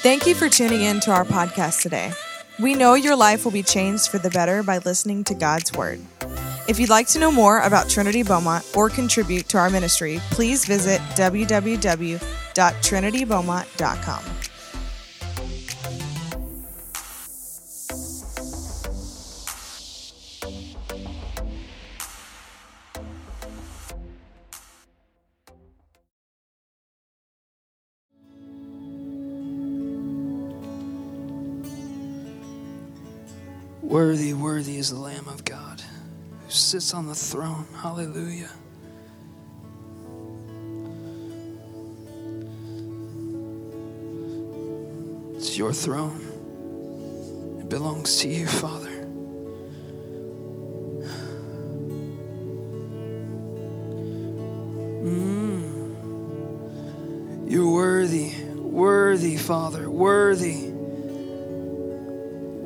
Thank you for tuning in to our podcast today. We know your life will be changed for the better by listening to God's Word. If you'd like to know more about Trinity Beaumont or contribute to our ministry, please visit www.trinitybeaumont.com. Worthy, worthy is the Lamb of God who sits on the throne. Hallelujah. It's your throne. It belongs to you, Father. Mm. You're worthy, worthy, Father, worthy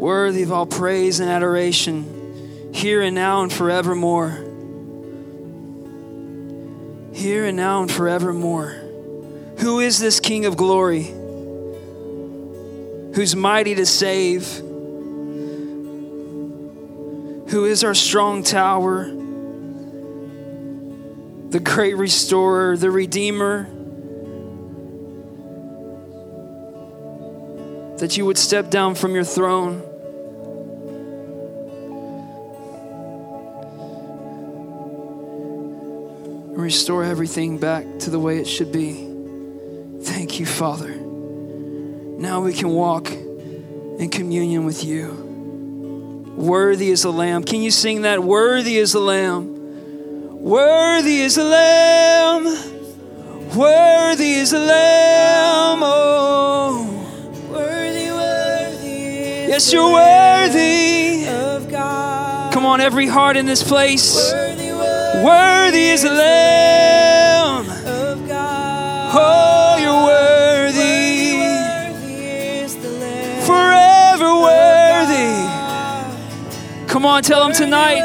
worthy of all praise and adoration, here and now and forevermore. Here and now and forevermore. Who is this King of glory? Who's mighty to save? Who is our strong tower? The great restorer, the redeemer. That you would step down from your throne restore everything back to the way it should be. Thank you, Father. Now we can walk in communion with you. Worthy is the Lamb. Can you sing that? Worthy is the Lamb. Worthy is the Lamb. Worthy is the Lamb. Oh, worthy, worthy. Yes, you're worthy. Come on, every heart in this place. Worthy, is the Lamb. of God. Oh, you're worthy. Worthy is the Lamb. Forever worthy. Come on, tell them tonight.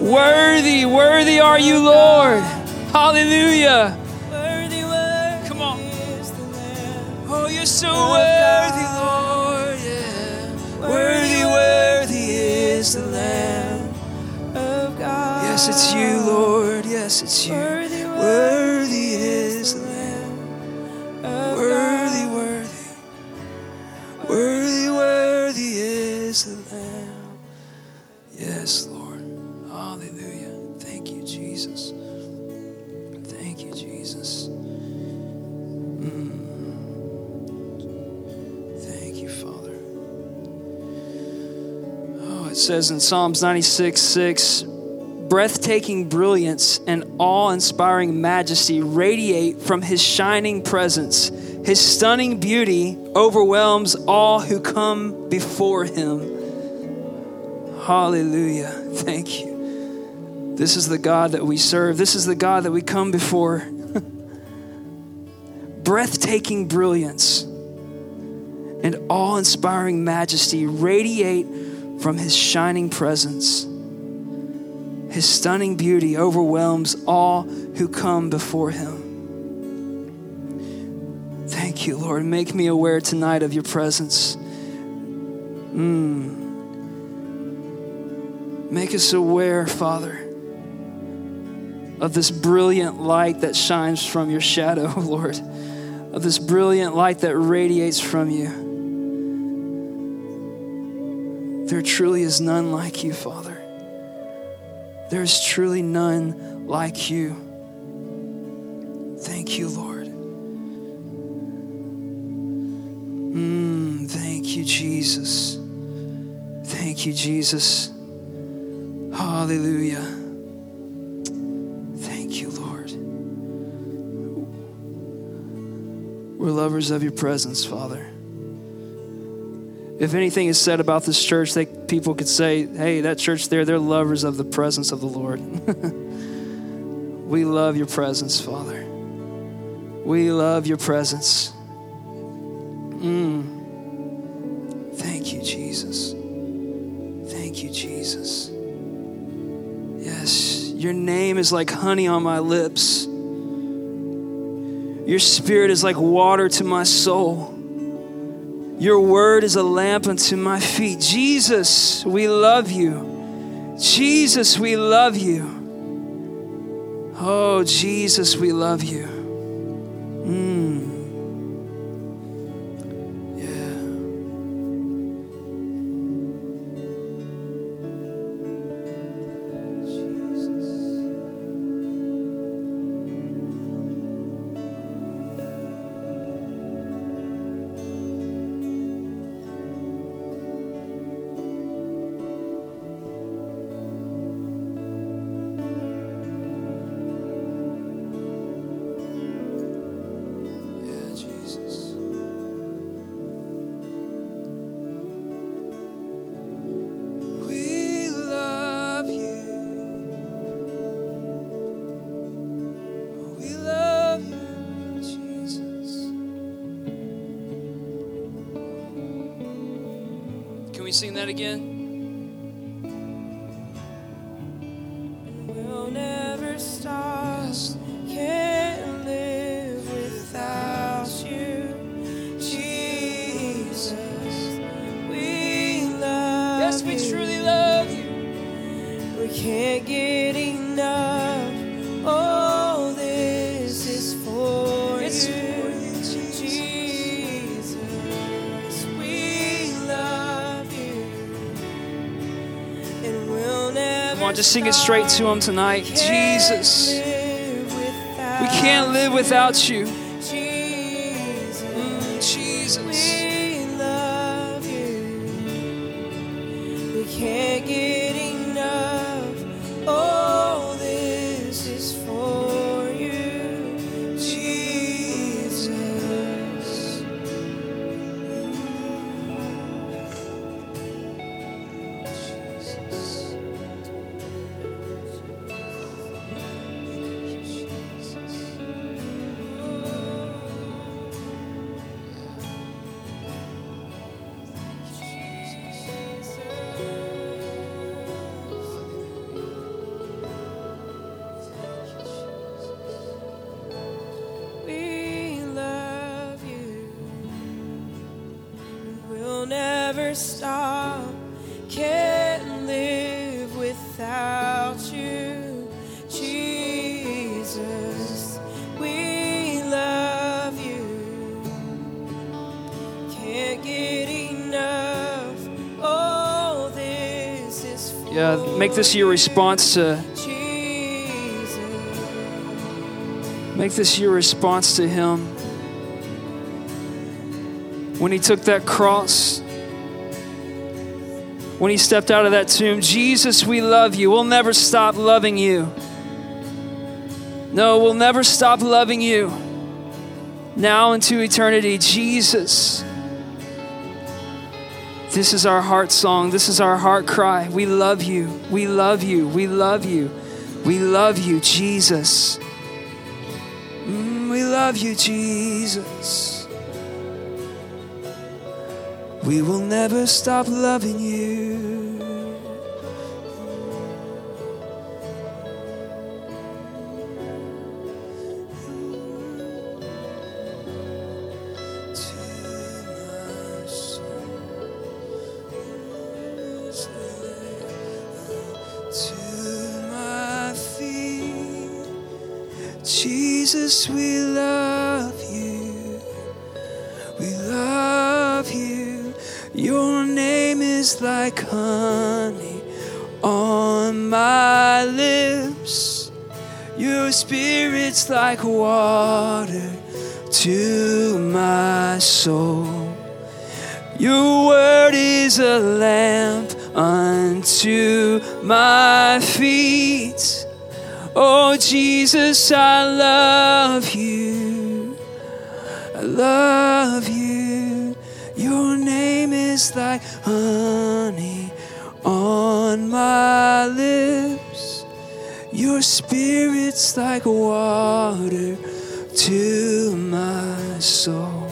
Worthy Worthy, are you, Lord. Hallelujah. Come on. is the Lamb. Oh, you're so worthy, Lord. Yeah. Worthy, worthy is the Lamb. Yes, it's you, Lord. Yes, it's you. Worthy, Worthy is the Lamb. Worthy, worthy. Worthy, worthy is the Lamb. Yes, Lord. Hallelujah. Thank you, Jesus. Thank you, Jesus. Mm. Thank you, Father. Oh, it says in Psalms 96 6 breathtaking brilliance and awe inspiring majesty radiate from his shining presence. His stunning beauty overwhelms all who come before him. Hallelujah. Thank you. This is the God that we serve. This is the God that we come before. Breathtaking brilliance and awe inspiring majesty radiate from his shining presence. His stunning beauty overwhelms all who come before him. Thank you, Lord. Make me aware tonight of your presence. Mm. Make us aware, Father, of this brilliant light that shines from your shadow, Lord, of this brilliant light that radiates from you. There truly is none like you, Father. There is truly none like you. Thank you, Lord. Mm, thank you, Jesus. Thank you, Jesus. Hallelujah. Thank you, Lord. We're lovers of your presence, Father. If anything is said about this church, that people could say, hey, that church there, they're lovers of the presence of the Lord. we love your presence, Father. We love your presence. Mm. Thank you, Jesus. Thank you, Jesus. Yes, your name is like honey on my lips. Your spirit is like water to my soul. Your word is a lamp unto my feet. Jesus, we love you. Jesus, we love you. Oh, Jesus, we love you. Sing that again? Straight to him tonight. Jesus, we can't live without you. Make this your response to make this your response to him. When he took that cross, when he stepped out of that tomb, Jesus, we love you. We'll never stop loving you. No, we'll never stop loving you. Now into eternity, Jesus. This is our heart song. This is our heart cry. We love you. We love you. We love you. We love you, Jesus. Mm, we love you, Jesus. We will never stop loving you. Jesus, I love you. I love you. Your name is like honey on my lips. Your spirit's like water to my soul.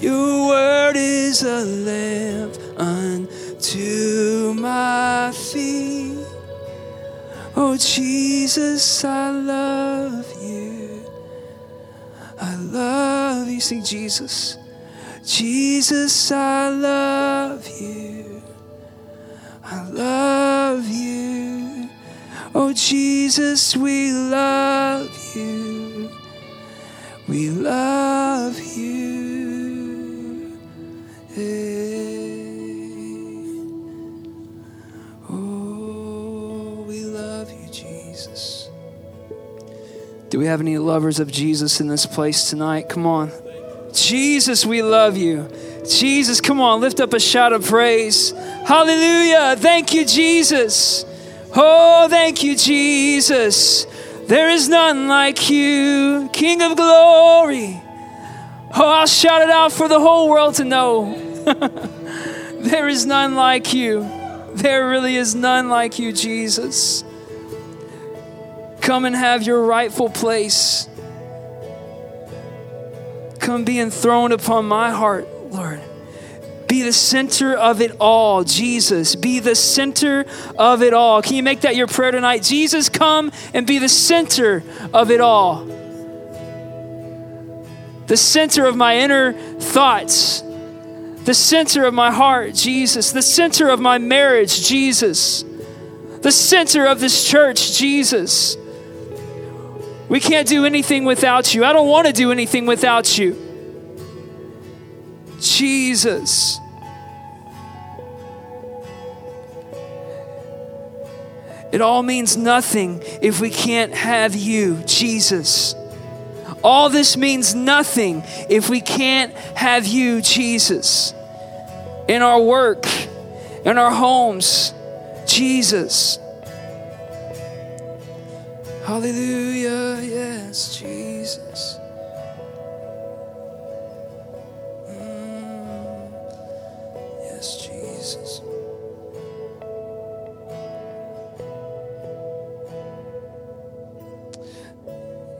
Your word is a lamp unto my feet. Oh, Jesus, I love you. I love you. Sing Jesus. Jesus, I love you. I love you. Oh, Jesus, we love you. We love you. Have any lovers of Jesus in this place tonight? Come on. Jesus, we love you. Jesus, come on, lift up a shout of praise. Hallelujah. Thank you, Jesus. Oh, thank you, Jesus. There is none like you, King of glory. Oh, I'll shout it out for the whole world to know. there is none like you. There really is none like you, Jesus. Come and have your rightful place. Come be enthroned upon my heart, Lord. Be the center of it all, Jesus. Be the center of it all. Can you make that your prayer tonight? Jesus, come and be the center of it all. The center of my inner thoughts, the center of my heart, Jesus. The center of my marriage, Jesus. The center of this church, Jesus. We can't do anything without you. I don't want to do anything without you. Jesus. It all means nothing if we can't have you, Jesus. All this means nothing if we can't have you, Jesus. In our work, in our homes, Jesus. Hallelujah, yes, Jesus. Mm, yes, Jesus.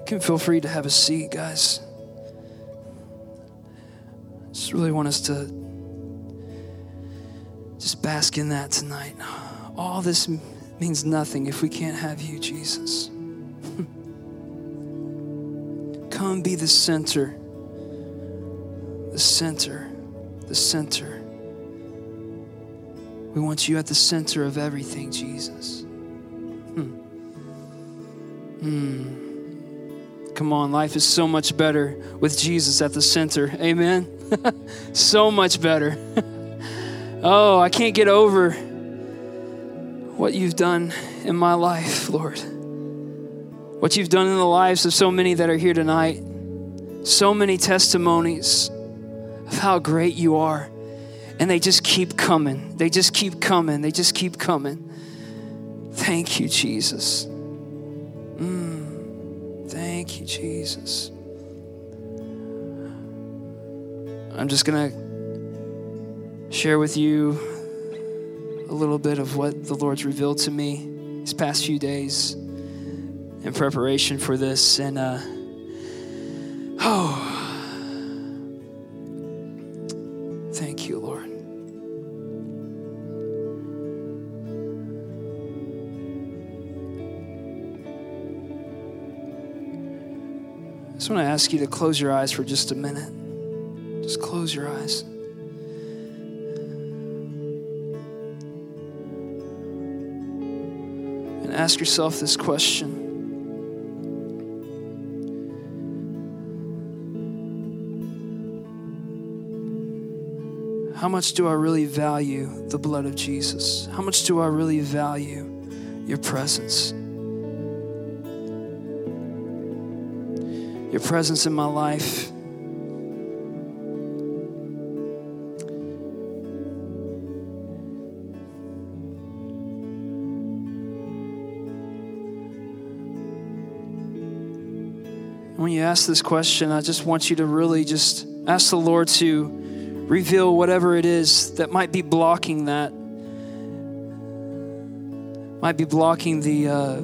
You can feel free to have a seat, guys. Just really want us to just bask in that tonight. All this means nothing if we can't have you, Jesus. Come be the center, the center, the center. We want you at the center of everything, Jesus. Hmm. Hmm. Come on, life is so much better with Jesus at the center. Amen. so much better. oh, I can't get over what you've done in my life, Lord. What you've done in the lives of so many that are here tonight. So many testimonies of how great you are. And they just keep coming. They just keep coming. They just keep coming. Thank you, Jesus. Mm, thank you, Jesus. I'm just going to share with you a little bit of what the Lord's revealed to me these past few days in preparation for this. And, uh, oh, thank you, Lord. I just want to ask you to close your eyes for just a minute. Just close your eyes. And ask yourself this question How much do I really value the blood of Jesus? How much do I really value your presence? Your presence in my life. When you ask this question, I just want you to really just ask the Lord to reveal whatever it is that might be blocking that, might be blocking the uh,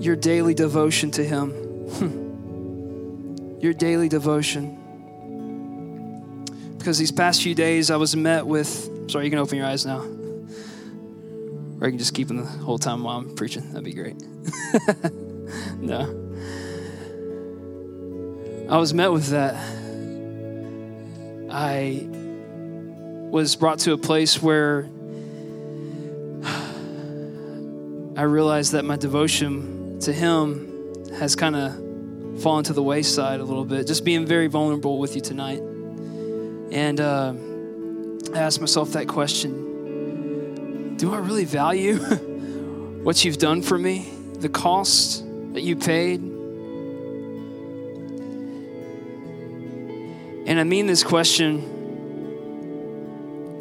your daily devotion to Him, your daily devotion. Because these past few days, I was met with. Sorry, you can open your eyes now. Or I can just keep them the whole time while I'm preaching. That'd be great. no. I was met with that, I was brought to a place where I realized that my devotion to Him has kind of fallen to the wayside a little bit. Just being very vulnerable with you tonight. And uh, I asked myself that question Do I really value what you've done for me? The cost that you paid? And I mean this question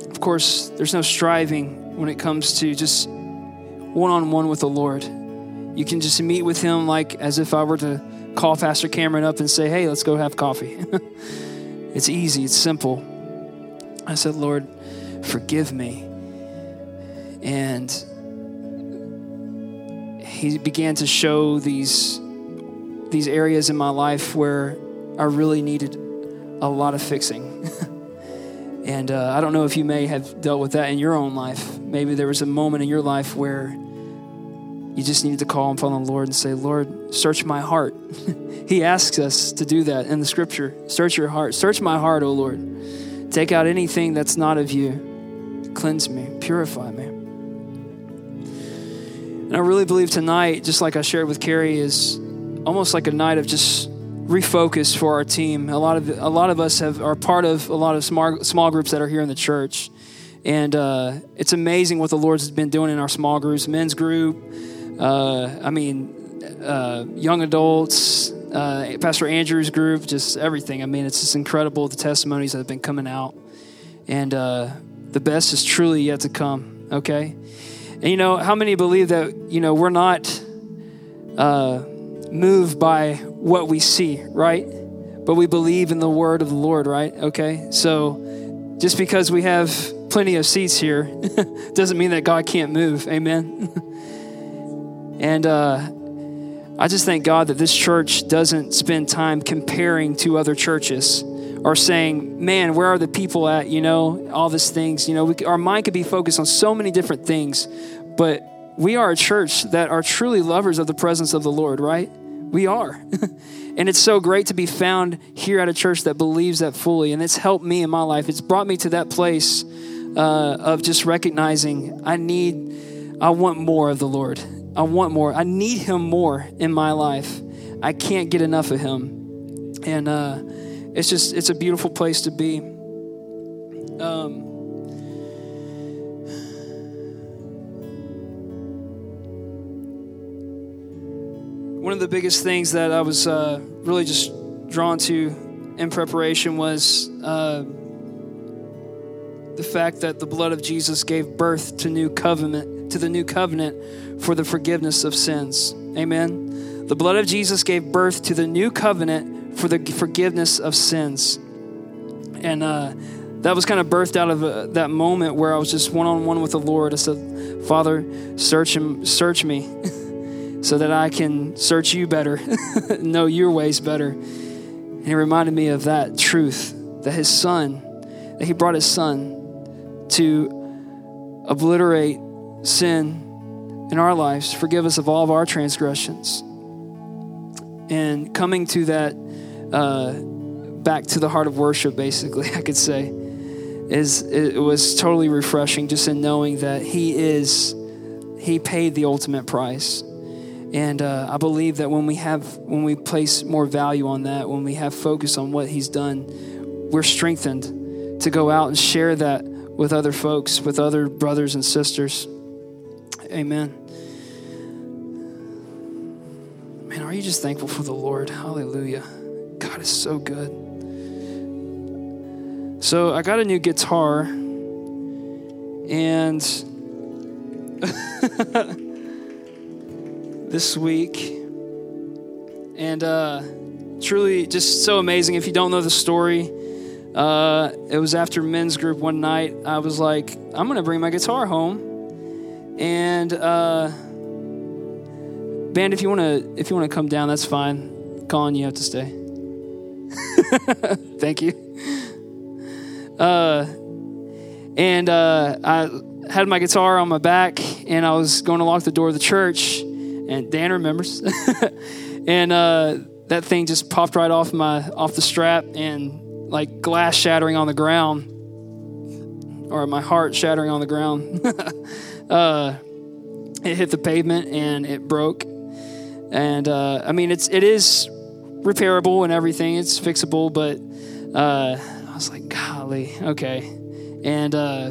of course, there's no striving when it comes to just one on one with the Lord. You can just meet with Him like as if I were to call Pastor Cameron up and say, hey, let's go have coffee. it's easy, it's simple. I said, Lord, forgive me. And He began to show these, these areas in my life where I really needed a lot of fixing. And uh, I don't know if you may have dealt with that in your own life. Maybe there was a moment in your life where you just needed to call upon the Lord and say, Lord, search my heart. he asks us to do that in the scripture. Search your heart. Search my heart, O Lord. Take out anything that's not of you. Cleanse me, purify me. And I really believe tonight, just like I shared with Carrie, is almost like a night of just refocus for our team. A lot of a lot of us have are part of a lot of small small groups that are here in the church, and uh, it's amazing what the Lord's been doing in our small groups, men's group. Uh, I mean, uh, young adults, uh, Pastor Andrew's group, just everything. I mean, it's just incredible the testimonies that have been coming out, and uh, the best is truly yet to come. Okay, and you know how many believe that you know we're not moved by what we see, right? But we believe in the word of the Lord, right? Okay? So just because we have plenty of seats here doesn't mean that God can't move. Amen. and uh, I just thank God that this church doesn't spend time comparing to other churches or saying, man, where are the people at? You know, all these things. You know, we, our mind could be focused on so many different things, but we are a church that are truly lovers of the presence of the Lord, right? We are. and it's so great to be found here at a church that believes that fully. And it's helped me in my life. It's brought me to that place uh, of just recognizing I need, I want more of the Lord. I want more. I need Him more in my life. I can't get enough of Him. And uh, it's just, it's a beautiful place to be. Um, one of the biggest things that I was uh, really just drawn to in preparation was uh, the fact that the blood of Jesus gave birth to new covenant to the new covenant for the forgiveness of sins. Amen. The blood of Jesus gave birth to the new covenant for the forgiveness of sins, and uh, that was kind of birthed out of uh, that moment where I was just one on one with the Lord. I said, "Father, search him, search me." so that I can search you better, know your ways better. And he reminded me of that truth that his son, that he brought his son to obliterate sin in our lives, forgive us of all of our transgressions. And coming to that, uh, back to the heart of worship, basically, I could say, is it was totally refreshing just in knowing that he is, he paid the ultimate price and uh, I believe that when we have, when we place more value on that, when we have focus on what He's done, we're strengthened to go out and share that with other folks, with other brothers and sisters. Amen. Man, are you just thankful for the Lord? Hallelujah. God is so good. So I got a new guitar and this week. And uh, truly just so amazing. If you don't know the story, uh, it was after men's group one night. I was like, I'm going to bring my guitar home. And uh, band, if you want to, if you want to come down, that's fine. Colin, you have to stay. Thank you. Uh, and uh, I had my guitar on my back, and I was going to lock the door of the church and Dan remembers. and uh, that thing just popped right off my off the strap and like glass shattering on the ground. Or my heart shattering on the ground. Uh, it hit the pavement and it broke. And uh, i mean it's it is repairable and everything. It's fixable but uh, i was like golly okay. And uh,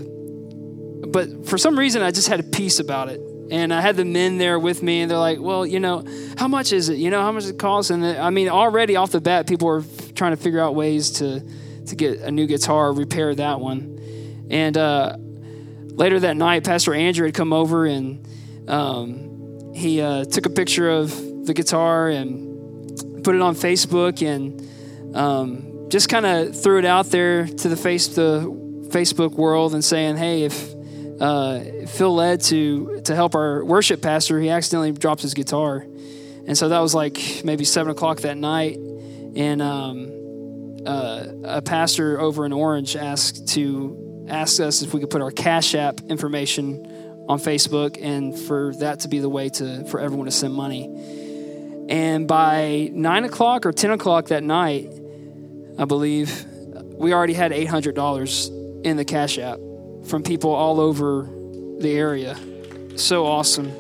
but for some reason i just had a peace about it and I had the men there with me, and they're like, "Well, you know, how much is it? You know, how much it costs?" And I mean, already off the bat, people were trying to figure out ways to to get a new guitar, repair that one. And uh, later that night, Pastor Andrew had come over, and um, he uh, took a picture of the guitar and put it on Facebook, and um, just kind of threw it out there to the face the Facebook world, and saying, "Hey, if." Uh, led to to help our worship pastor. He accidentally dropped his guitar, and so that was like maybe seven o'clock that night. And um, uh, a pastor over in Orange asked to ask us if we could put our Cash App information on Facebook, and for that to be the way to for everyone to send money. And by nine o'clock or ten o'clock that night, I believe we already had eight hundred dollars in the Cash App from people all over the area. So awesome.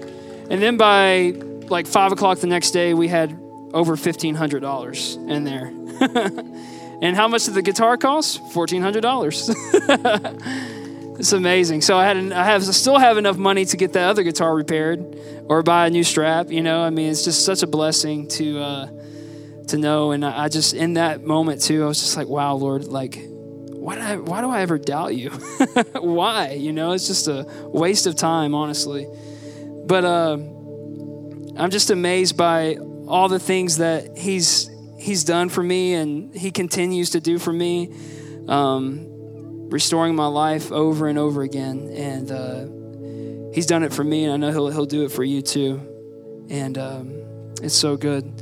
And then by like five o'clock the next day, we had over $1,500 in there. and how much did the guitar cost? $1,400. it's amazing. So I had, I have, I still have enough money to get that other guitar repaired or buy a new strap. You know, I mean, it's just such a blessing to, uh, to know. And I, I just, in that moment too, I was just like, wow, Lord, like, why do I, why do I ever doubt you? why? You know, it's just a waste of time, honestly. But uh, I'm just amazed by all the things that he's he's done for me, and he continues to do for me, um, restoring my life over and over again. And uh, he's done it for me, and I know he'll he'll do it for you too. And um, it's so good.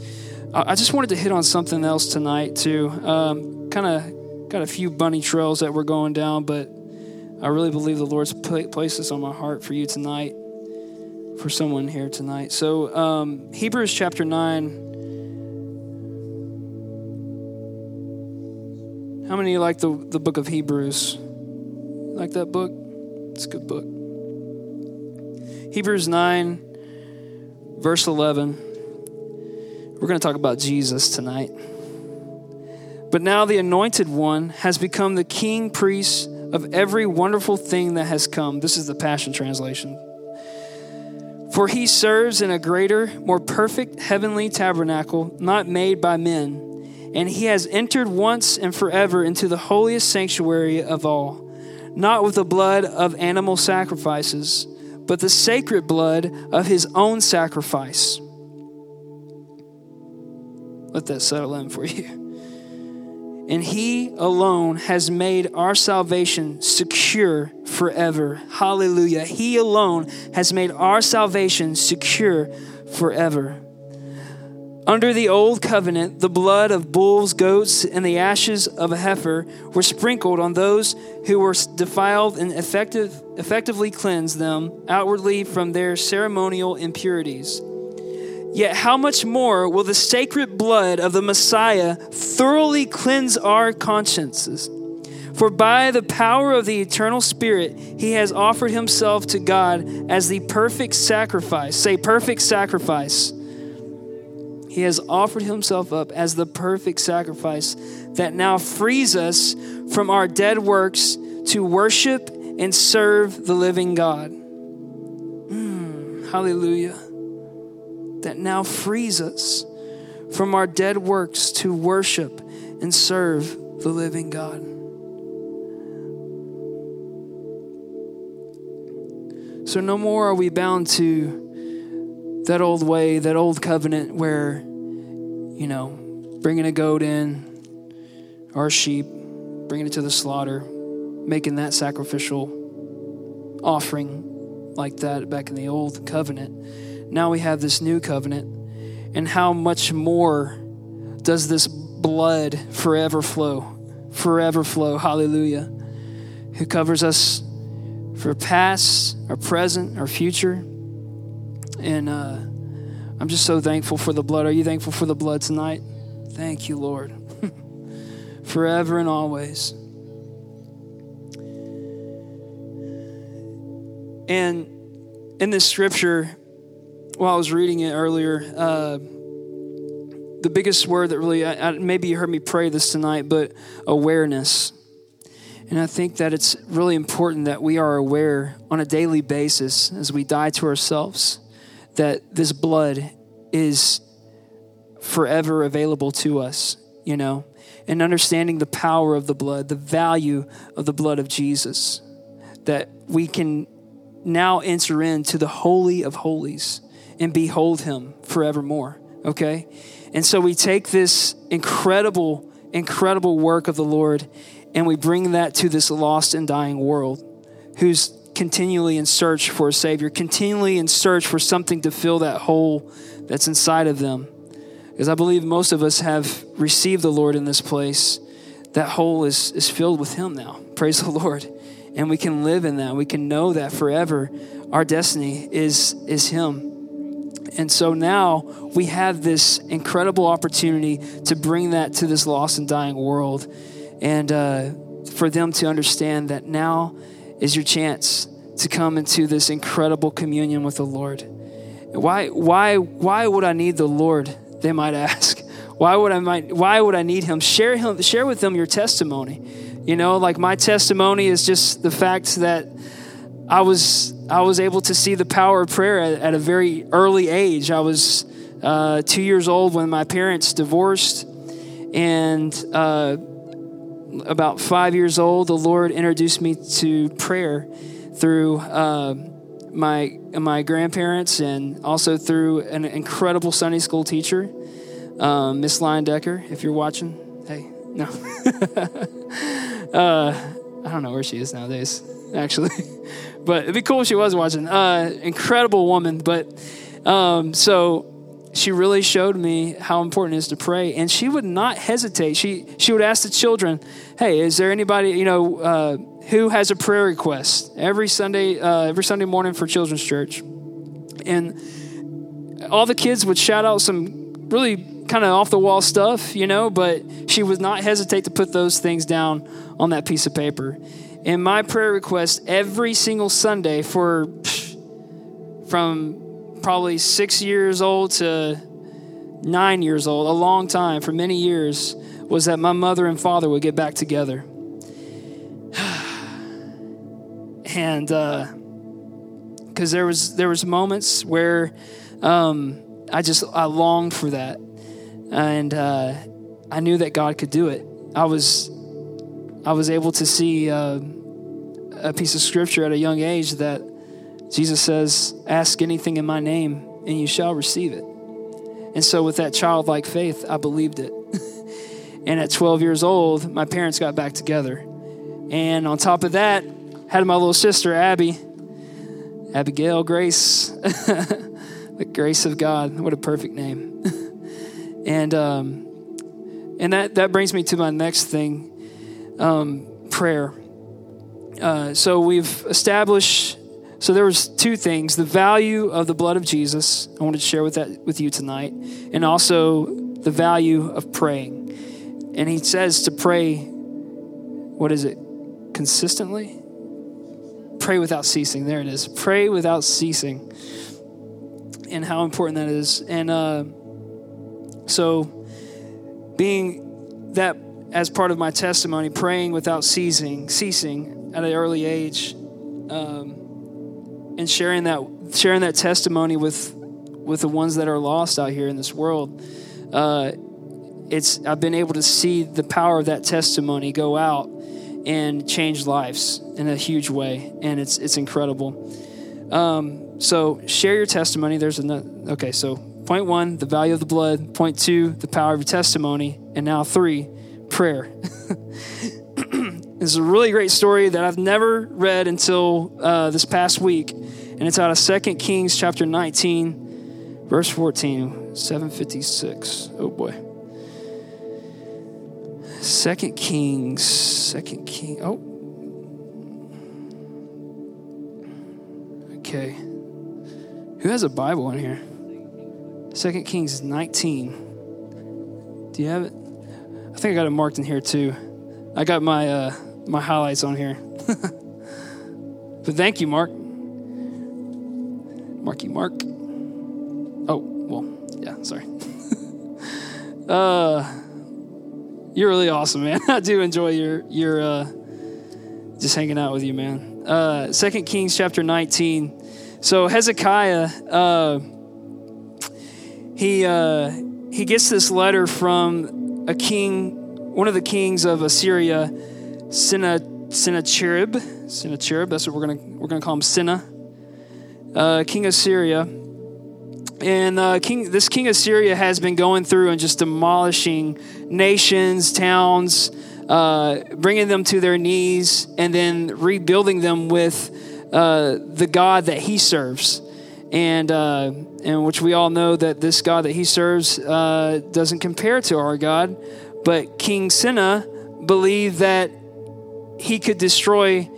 I, just wanted to hit on something else tonight too. Um, kind of got a few bunny trails that we're going down, but I really believe the Lord's placed this on my heart for you tonight, for someone here tonight. So, um, Hebrews chapter 9. How many of you like the, the book of Hebrews? Like that book? It's a good book. Hebrews 9, verse 11. We're going to talk about Jesus tonight. But now the anointed one has become the king priest of every wonderful thing that has come. This is the Passion Translation. For he serves in a greater, more perfect heavenly tabernacle, not made by men. And he has entered once and forever into the holiest sanctuary of all, not with the blood of animal sacrifices, but the sacred blood of his own sacrifice. Let that settle in for you and He alone has made our salvation secure forever. Hallelujah. He alone has made our salvation secure forever. Under the old covenant, the blood of bulls, goats, and the ashes of a heifer were sprinkled on those who were defiled and effective, effectively cleansed them outwardly from their ceremonial impurities. Yet, how much more will the sacred blood of the Messiah thoroughly cleanse our consciences? For by the power of the eternal Spirit, he has offered himself to God as the perfect sacrifice. Say, perfect sacrifice. He has offered himself up as the perfect sacrifice that now frees us from our dead works to worship and serve the living God. Mm, hallelujah that now frees us from our dead works to worship and serve the living God. So, no more are we bound to that old way, that old covenant where, you know, bringing a goat in, our sheep, bringing it to the slaughter, making that sacrificial offering like that back in the old covenant now we have this new covenant. And how much more does this blood forever flow? Forever flow. Hallelujah. Who covers us for past, our present, our future. And uh, I'm just so thankful for the blood. Are you thankful for the blood tonight? Thank you, Lord. Forever and always. And in this scripture, while I was reading it earlier, uh, the biggest word that really, I, I, maybe you heard me pray this tonight, but awareness. And I think that it's really important that we are aware on a daily basis as we die to ourselves that this blood is forever available to us, you know, and understanding the power of the blood, the value of the blood of Jesus, that we can now enter into the Holy of Holies and behold Him forevermore, okay? And so we take this incredible, incredible work of the Lord and we bring that to this lost and dying world who's continually in search for a Savior, continually in search for something to fill that hole that's inside of them. Because I believe most of us have received the Lord in this place. That hole is, is filled with Him now. Praise the Lord. And we can live in that. We can know that forever. Our destiny is, is Him. And so now we have this incredible opportunity to bring that to this lost and dying world. And uh, for them to understand that now is your chance to come into this incredible communion with the Lord. Why, why, why would I need the Lord? They might ask. Why would I might, why would I need him? Share him share with them your testimony. You know, like my testimony is just the fact that I was I was able to see the power of prayer at, at a very early age. I was uh, two years old when my parents divorced, and uh, about five years old, the Lord introduced me to prayer through uh, my my grandparents and also through an incredible Sunday school teacher, um, Miss Lion Decker. If you're watching, hey, no, uh, I don't know where she is nowadays, actually, but it'd be cool if she was watching. Uh, incredible woman, but um, so she really showed me how important it is to pray and she would not hesitate. She she would ask the children hey is there anybody you know uh, who has a prayer request every sunday uh, every sunday morning for children's church? And all the kids would shout out some really kind of off the wall stuff you know but she would not hesitate to put those things down on that piece of paper and my prayer request every single sunday for from probably six years old to nine years old, a long time, for many years, was that my mother and father would get back together. and because uh, there was there was moments where um, I just I longed for that, and uh, I knew that God could do it. I was I was able to see uh, a piece of scripture at a young age that Jesus says, Ask anything in my name, and you shall receive it. And so, with that childlike faith, I believed it. and at 12 years old, my parents got back together. And on top of that, had my little sister, Abby, Abigail Grace, the grace of God. What a perfect name. And um, and that, that brings me to my next thing um, prayer. Uh, so we've established so there was two things: the value of the blood of Jesus. I wanted to share with that with you tonight, and also the value of praying. And he says to pray. What is it? Consistently. Pray without ceasing. There it is. Pray without ceasing. And how important that is. And uh, so, being that as part of my testimony, praying without ceasing, ceasing at an early age. Um, and sharing that sharing that testimony with with the ones that are lost out here in this world uh, it's i've been able to see the power of that testimony go out and change lives in a huge way and it's it's incredible um, so share your testimony there's another okay so point one the value of the blood point two the power of your testimony and now three prayer is a really great story that I've never read until uh, this past week. And it's out of 2 Kings chapter 19, verse 14, 756. Oh boy. 2 Kings, 2 King. Oh. Okay. Who has a Bible in here? 2 Kings 19. Do you have it? I think I got it marked in here too. I got my uh, my highlights on here. but thank you, Mark. Marky Mark. Oh, well, yeah, sorry. uh, you're really awesome, man. I do enjoy your your uh, just hanging out with you, man. Uh, Second Kings chapter 19. So Hezekiah, uh, he uh, he gets this letter from a king, one of the kings of Assyria, Sennacherib. Sennacherib. That's what we're gonna we're gonna call him, Senna, uh, king of Syria. And uh, king, this king of Syria has been going through and just demolishing nations, towns, uh, bringing them to their knees, and then rebuilding them with uh, the God that he serves. And, uh, and which we all know that this God that he serves uh, doesn't compare to our God. But King Senna believed that he could destroy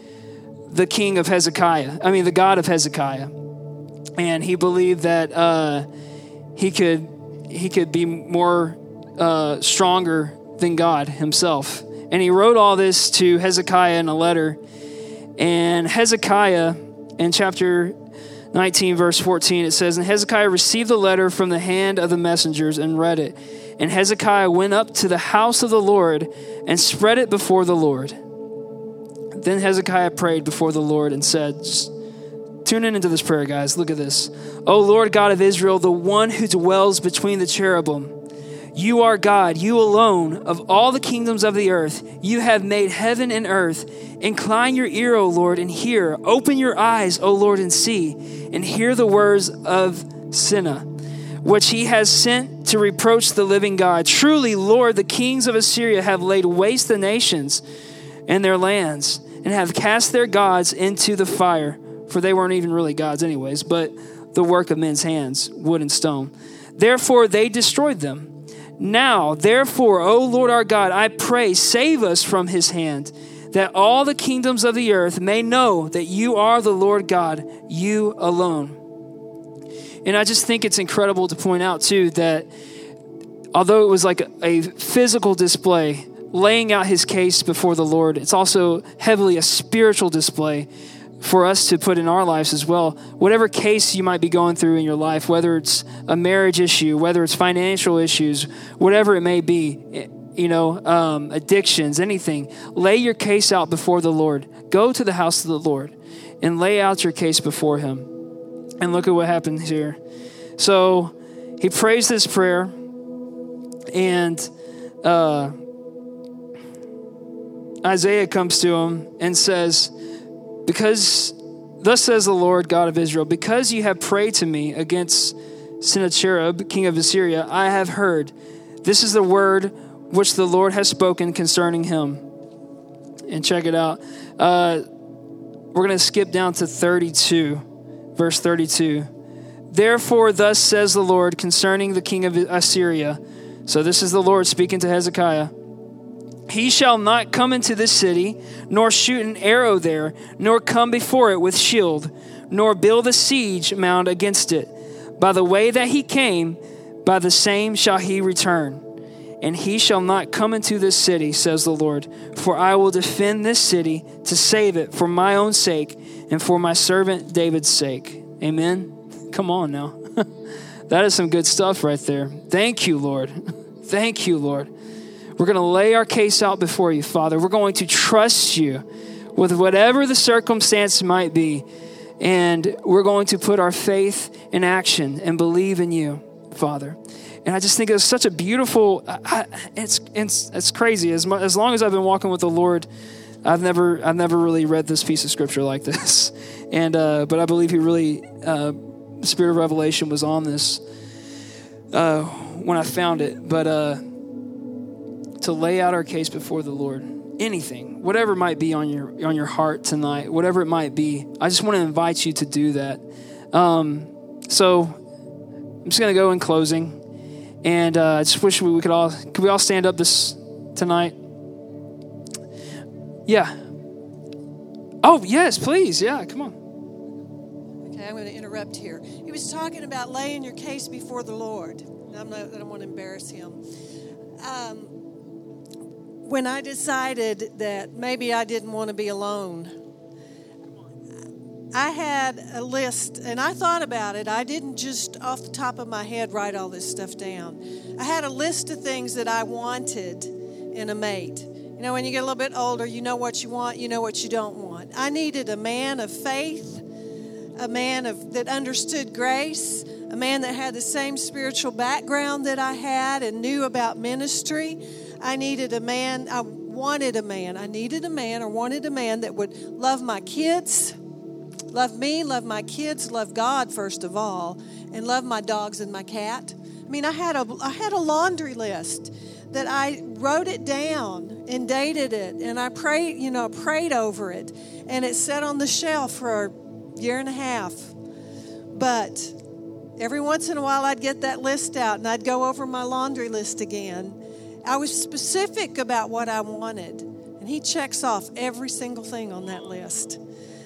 the king of Hezekiah, I mean, the God of Hezekiah and he believed that uh, he could he could be more uh, stronger than God himself. And he wrote all this to Hezekiah in a letter. And Hezekiah, in chapter 19, verse 14, it says, And Hezekiah received the letter from the hand of the messengers and read it. And Hezekiah went up to the house of the Lord and spread it before the Lord. Then Hezekiah prayed before the Lord and said, Tune in into this prayer, guys. Look at this. O Lord God of Israel, the one who dwells between the cherubim, you are God, you alone, of all the kingdoms of the earth. You have made heaven and earth. Incline your ear, O Lord, and hear. Open your eyes, O Lord, and see, and hear the words of Senna, which he has sent to reproach the living God. Truly, Lord, the kings of Assyria have laid waste the nations and their lands, and have cast their gods into the fire for they weren't even really gods, anyways, but the work of men's hands, wood and stone. Therefore, they destroyed them. Now, therefore, O Lord our God, I pray, save us from his hand, that all the kingdoms of the earth may know that you are the Lord God, you alone. And I just think it's incredible to point out, too, that although it was like a physical display, laying out his case before the Lord, it's also heavily a spiritual display for us to put in our lives as well. Whatever case you might be going through in your life, whether it's a marriage issue, whether it's financial issues, whatever it may be, eh, you know, um, addictions, anything, lay your case out before the Lord. Go to the house of the Lord and lay out your case before Him. And look at what happens here. So he prays this prayer, and uh, Isaiah comes to him and says, because thus says the Lord God of Israel, because you have prayed to me against Sennacherib, king of Assyria, I have heard. This is the word which the Lord has spoken concerning him. And check it out. Uh, we're going to skip down to 32, verse 32. Therefore, thus says the Lord concerning the king of Assyria. So, this is the Lord speaking to Hezekiah. He shall not come into this city, nor shoot an arrow there, nor come before it with shield, nor build a siege mound against it. By the way that he came, by the same shall he return. And he shall not come into this city, says the Lord, for I will defend this city to save it for my own sake and for my servant David's sake. Amen. Come on now. that is some good stuff right there. Thank you, Lord. Thank you, Lord. We're going to lay our case out before you, Father. We're going to trust you with whatever the circumstance might be. And we're going to put our faith in action and believe in you, Father. And I just think it's such a beautiful, it's, it's, it's crazy. As, much, as long as I've been walking with the Lord, I've never, I've never really read this piece of scripture like this. And, uh, but I believe he really, uh, Spirit of Revelation was on this uh, when I found it. But, uh, to lay out our case before the Lord. Anything, whatever might be on your on your heart tonight, whatever it might be, I just want to invite you to do that. Um, so I'm just going to go in closing, and uh, I just wish we, we could all could we all stand up this tonight? Yeah. Oh yes, please. Yeah, come on. Okay, I'm going to interrupt here. He was talking about laying your case before the Lord. I'm not, I don't want to embarrass him. Um, when I decided that maybe I didn't want to be alone, I had a list and I thought about it. I didn't just off the top of my head write all this stuff down. I had a list of things that I wanted in a mate. You know, when you get a little bit older, you know what you want, you know what you don't want. I needed a man of faith, a man of that understood grace, a man that had the same spiritual background that I had and knew about ministry. I needed a man, I wanted a man. I needed a man or wanted a man that would love my kids love me, love my kids, love God first of all, and love my dogs and my cat. I mean, I had a I had a laundry list that I wrote it down and dated it, and I prayed, you know, prayed over it, and it sat on the shelf for a year and a half. But every once in a while, I'd get that list out and I'd go over my laundry list again. I was specific about what I wanted, and he checks off every single thing on that list.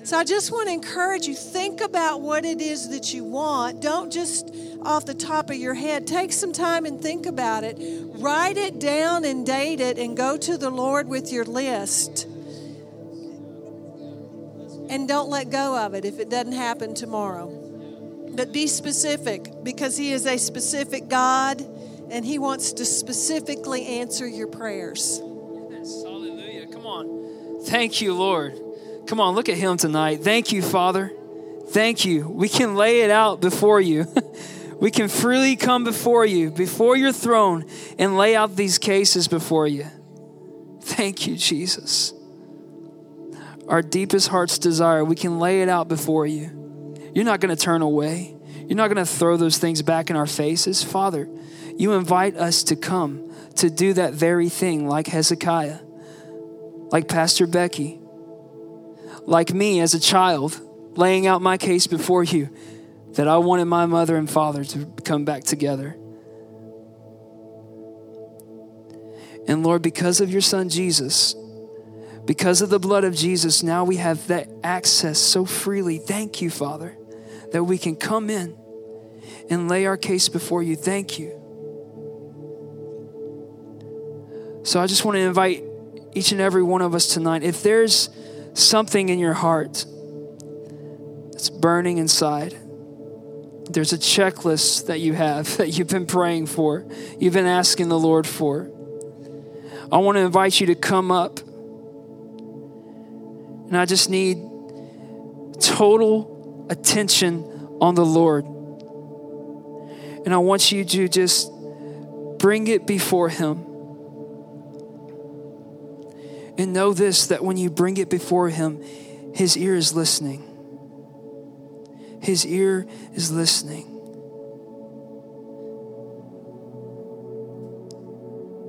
So I just want to encourage you think about what it is that you want. Don't just off the top of your head. Take some time and think about it. Write it down and date it and go to the Lord with your list. And don't let go of it if it doesn't happen tomorrow. But be specific because He is a specific God and He wants to specifically answer your prayers. Yes, hallelujah. Come on. Thank you, Lord. Come on, look at him tonight. Thank you, Father. Thank you. We can lay it out before you. we can freely come before you, before your throne, and lay out these cases before you. Thank you, Jesus. Our deepest heart's desire, we can lay it out before you. You're not going to turn away. You're not going to throw those things back in our faces. Father, you invite us to come to do that very thing like Hezekiah, like Pastor Becky, like me as a child, laying out my case before you that I wanted my mother and father to come back together. And Lord, because of your son Jesus, because of the blood of Jesus, now we have that access so freely. Thank you, Father, that we can come in and lay our case before you. Thank you. So I just want to invite each and every one of us tonight. If there's something in your heart that's burning inside. There's a checklist that you have that you've been praying for, you've been asking the Lord for. I want to invite you to come up. And I just need total attention on the Lord. And I want you to just bring it before Him. And know this that when you bring it before Him, His ear is listening. His ear is listening.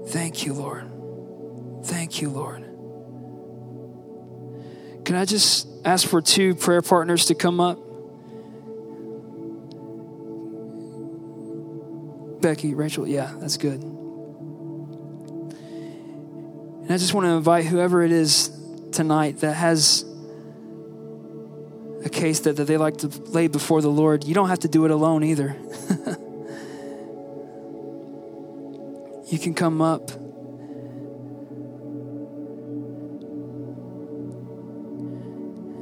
Thank you, Lord. Thank you, Lord. Can I just ask for two prayer partners to come up? Becky, Rachel, yeah, that's good. And I just want to invite whoever it is tonight that has a case that, that they like to lay before the Lord, you don't have to do it alone either. you can come up.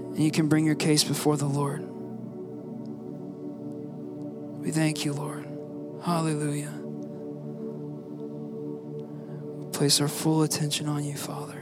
And you can bring your case before the Lord. We thank you, Lord. Hallelujah place our full attention on you, Father.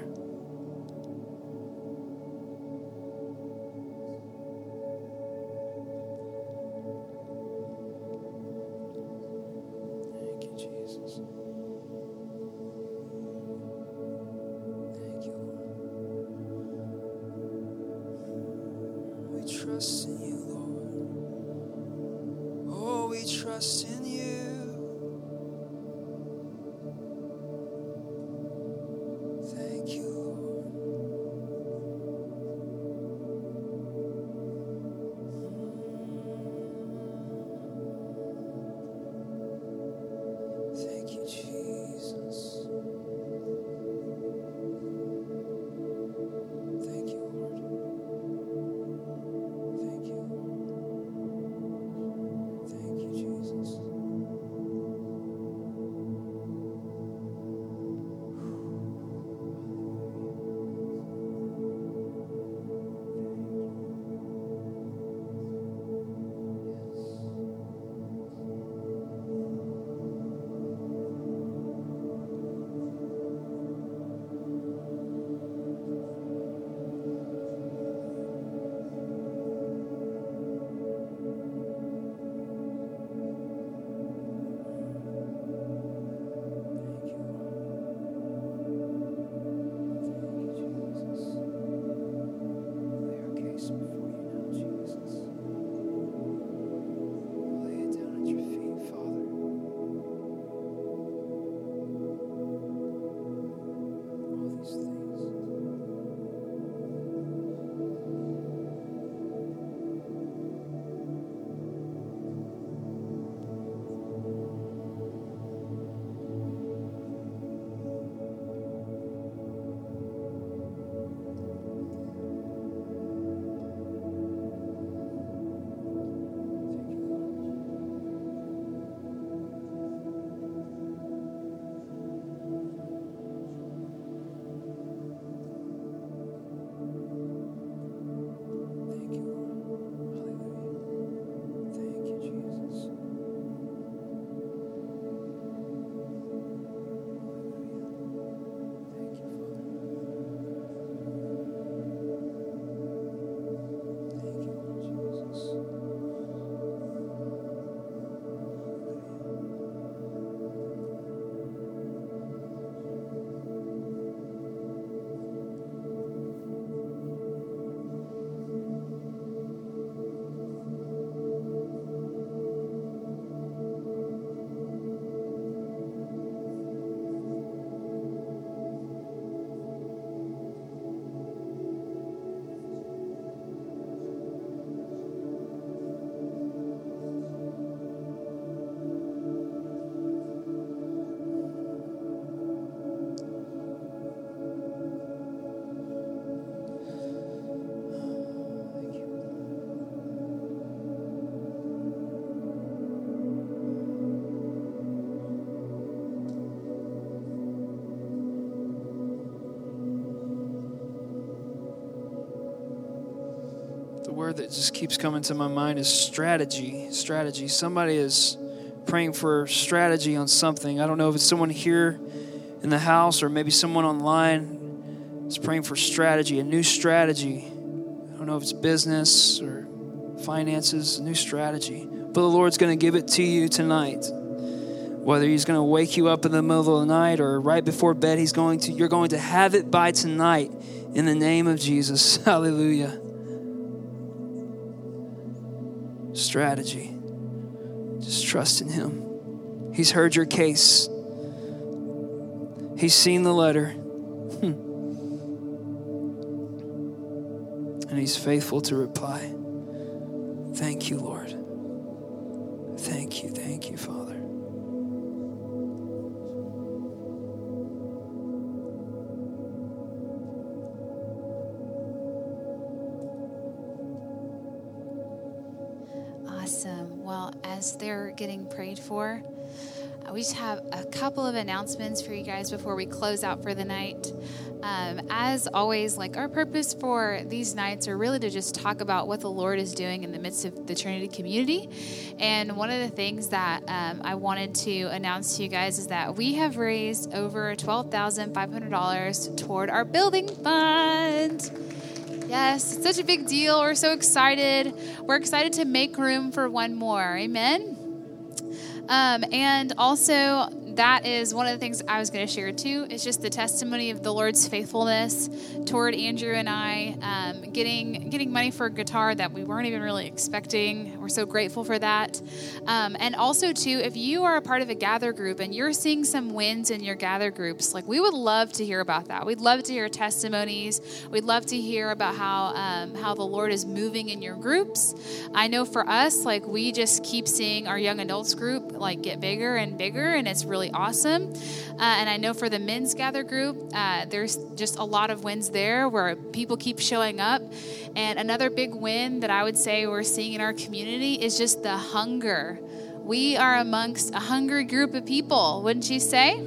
Word that just keeps coming to my mind is strategy. Strategy. Somebody is praying for strategy on something. I don't know if it's someone here in the house or maybe someone online is praying for strategy, a new strategy. I don't know if it's business or finances, a new strategy. But the Lord's going to give it to you tonight. Whether he's going to wake you up in the middle of the night or right before bed, he's going to you're going to have it by tonight in the name of Jesus. Hallelujah. Strategy. Just trust in him. He's heard your case. He's seen the letter. Hmm. And he's faithful to reply. Thank you, Lord. Thank you, thank you, Father. They're getting prayed for, uh, we just have a couple of announcements for you guys before we close out for the night. Um, as always, like our purpose for these nights are really to just talk about what the Lord is doing in the midst of the Trinity community. And one of the things that um, I wanted to announce to you guys is that we have raised over $12,500 toward our building fund. Yes, it's such a big deal. We're so excited. We're excited to make room for one more. Amen. Um, and also, that is one of the things I was going to share too. It's just the testimony of the Lord's faithfulness toward Andrew and I, um, getting getting money for a guitar that we weren't even really expecting. We're so grateful for that. Um, and also too, if you are a part of a gather group and you're seeing some wins in your gather groups, like we would love to hear about that. We'd love to hear testimonies. We'd love to hear about how um, how the Lord is moving in your groups. I know for us, like we just keep seeing our young adults group like get bigger and bigger, and it's really awesome. Uh, and I know for the men's gather group, uh, there's just a lot of wins there where people keep showing up. And another big win that I would say we're seeing in our community is just the hunger. We are amongst a hungry group of people, wouldn't you say?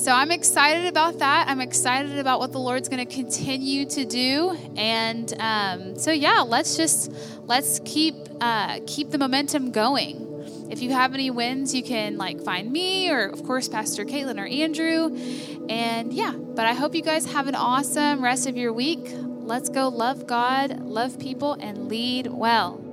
So I'm excited about that. I'm excited about what the Lord's going to continue to do, and um, so yeah, let's just let's keep uh, keep the momentum going. If you have any wins, you can like find me or of course Pastor Caitlin or Andrew. And yeah, but I hope you guys have an awesome rest of your week. Let's go love God, love people, and lead well.